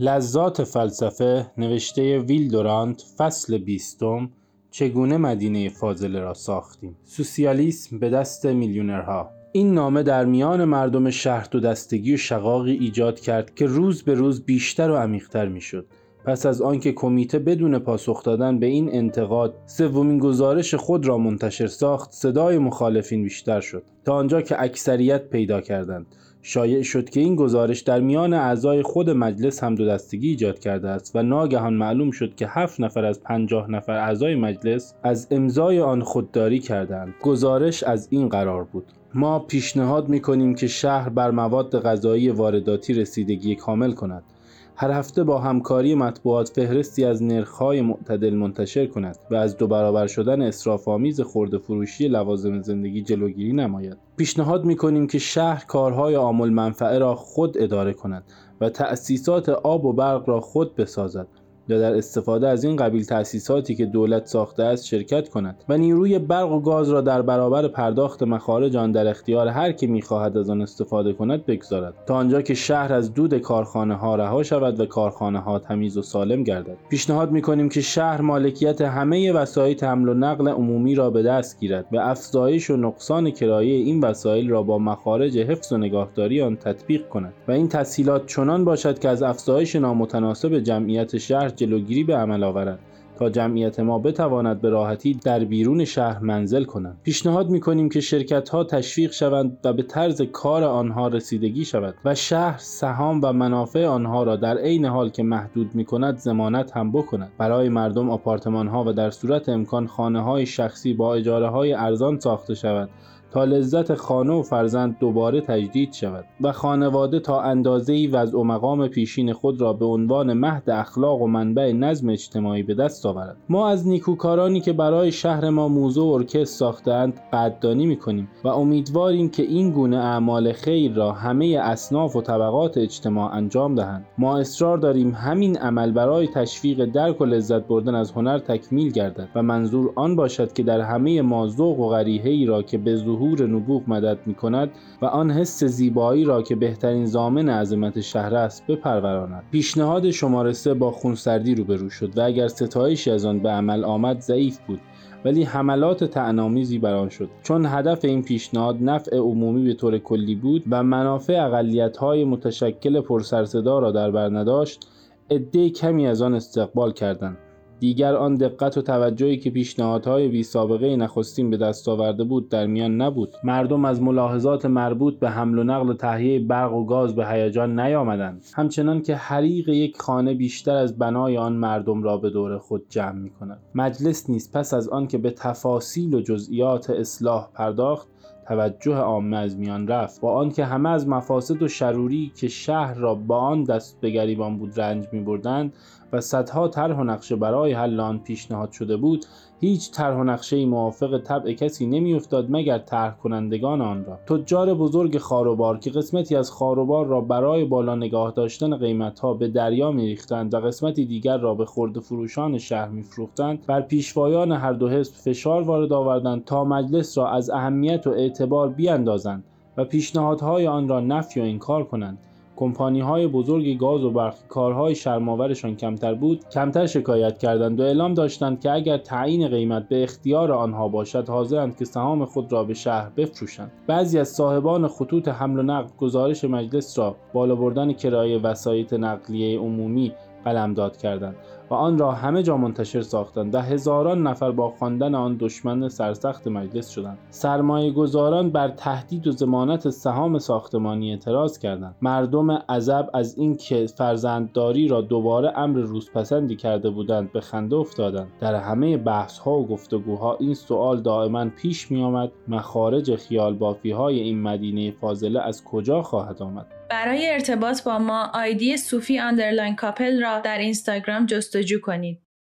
لذات فلسفه نوشته ویل دورانت فصل بیستم چگونه مدینه فاضله را ساختیم؟ سوسیالیسم به دست میلیونرها. این نامه در میان مردم شهر دو دستگی و شقاقی ایجاد کرد که روز به روز بیشتر و عمیقتر می‌شد. پس از آنکه کمیته بدون پاسخ دادن به این انتقاد سومین گزارش خود را منتشر ساخت صدای مخالفین بیشتر شد. تا آنجا که اکثریت پیدا کردند. شایع شد که این گزارش در میان اعضای خود مجلس هم دو دستگی ایجاد کرده است و ناگهان معلوم شد که هفت نفر از پنجاه نفر اعضای مجلس از امضای آن خودداری کردند گزارش از این قرار بود. ما پیشنهاد می کنیم که شهر بر مواد غذایی وارداتی رسیدگی کامل کند. هر هفته با همکاری مطبوعات فهرستی از نرخ‌های معتدل منتشر کند و از دو برابر شدن اسراف‌آمیز خرده فروشی لوازم زندگی جلوگیری نماید. پیشنهاد می‌کنیم که شهر کارهای عامل منفعه را خود اداره کند و تأسیسات آب و برق را خود بسازد یا در استفاده از این قبیل تأسیساتی که دولت ساخته است شرکت کند و نیروی برق و گاز را در برابر پرداخت مخارج آن در اختیار هر که می‌خواهد از آن استفاده کند بگذارد. تا آنجا که شهر از دود کارخانه ها رها شود و کارخانه ها تمیز و سالم گردد. پیشنهاد می‌کنیم که شهر مالکیت همه وسایل حمل و نقل عمومی را به دست گیرد و افزایش و نقصان کرایه این وسایل را با مخارج حفظ و نگاهداری آن تطبیق کند و این تسهیلات چنان باشد که از افزایش نامتناسب جمعیت شهر جلوگیری به عمل آورد تا جمعیت ما بتواند به راحتی در بیرون شهر منزل کنند پیشنهاد می‌کنیم که شرکت ها تشویق شوند و به طرز کار آنها رسیدگی شود و شهر سهام و منافع آنها را در عین حال که محدود می‌کند ضمانت هم بکند. برای مردم آپارتمان ها و در صورت امکان خانه های شخصی با اجاره های ارزان ساخته شود. تا لذت خانه و فرزند دوباره تجدید شود و خانواده تا اندازه ای وضع و مقام پیشین خود را به عنوان مهد اخلاق و منبع نظم اجتماعی به دست آورد. ما از نیکوکارانی که برای شهر ما موزه و ارکستر ساختند قدردانی می‌کنیم و امیدواریم که این گونه اعمال خیر را همه اصناف و طبقات اجتماع انجام دهند. ما اصرار داریم همین عمل برای تشویق درک و لذت بردن از هنر تکمیل گردد و منظور آن باشد که در همه ما ذوق و غریحه ای را که به نبوغ مدد می کند و آن حس زیبایی را که بهترین زامن عظمت شهر است بپروراند. پیشنهاد شماره سه با خونسردی روبرو شد و اگر ستایشی از آن به عمل آمد ضعیف بود ولی حملات تعنامیزی بر آن شد. چون هدف این پیشنهاد نفع عمومی به طور کلی بود و منافع اقلیت‌های متشکل پرسرصدا را در بر نداشت عده کمی از آن استقبال کردند. دیگر آن دقت و توجهی که پیشنهادهای بی سابقه نخستین به دست آورده بود در میان نبود. مردم از ملاحظات مربوط به حمل و نقل و تهیه برق و گاز به هیجان نیامدند. همچنان که حریق یک خانه بیشتر از بنای آن مردم را به دور خود جمع می کند مجلس نیز پس از آن که به تفاصیل و جزئیات اصلاح پرداخت توجه عامه از میان رفت. با آنکه همه از مفاسد و شروری که شهر را با آن دست به گریبان بود رنج می بردند و صدها طرح و نقشه برای حل آن پیشنهاد شده بود هیچ طرح و نقشه موافق طبع کسی نمیافتاد مگر طرح کنندگان آن را. تجار بزرگ خاروبار که قسمتی از خاروبار را برای بالا نگاه داشتن قیمتها به دریا میریختند و قسمتی دیگر را به خرد فروشان شهر میفروختند بر پیشوایان هر دو حزب فشار وارد آوردند تا مجلس را از اهمیت و اعتبار بیاندازند و پیشنهادهای آن را نفی و انکار کنند. کمپانی های بزرگ گاز و برق کارهای شرماورشان کمتر بود کمتر شکایت کردند و اعلام داشتند که اگر تعیین قیمت به اختیار آنها باشد حاضرند که سهام خود را به شهر بفروشند. بعضی از صاحبان خطوط حمل و نقل گزارش مجلس را بالا بردن کرایه وسایط نقلیه عمومی قلمداد کردند. و آن را همه جا منتشر ساختند. و هزاران نفر با خواندن آن دشمن سرسخت مجلس شدند. سرمایه گذاران بر تهدید و زمانت سهام ساختمانی اعتراض کردند. مردم عذب از اینکه فرزندداری را دوباره امر روزپسندی کرده بودند به خنده افتادند. در همه بحث ها و گفتگوها این سوال دائما پیش می آمد مخارج خیال بافی های این مدینه فاضله از کجا خواهد آمد؟ برای ارتباط با ما آیدی صوفی underline کاپل را در اینستاگرام جستجو کنید.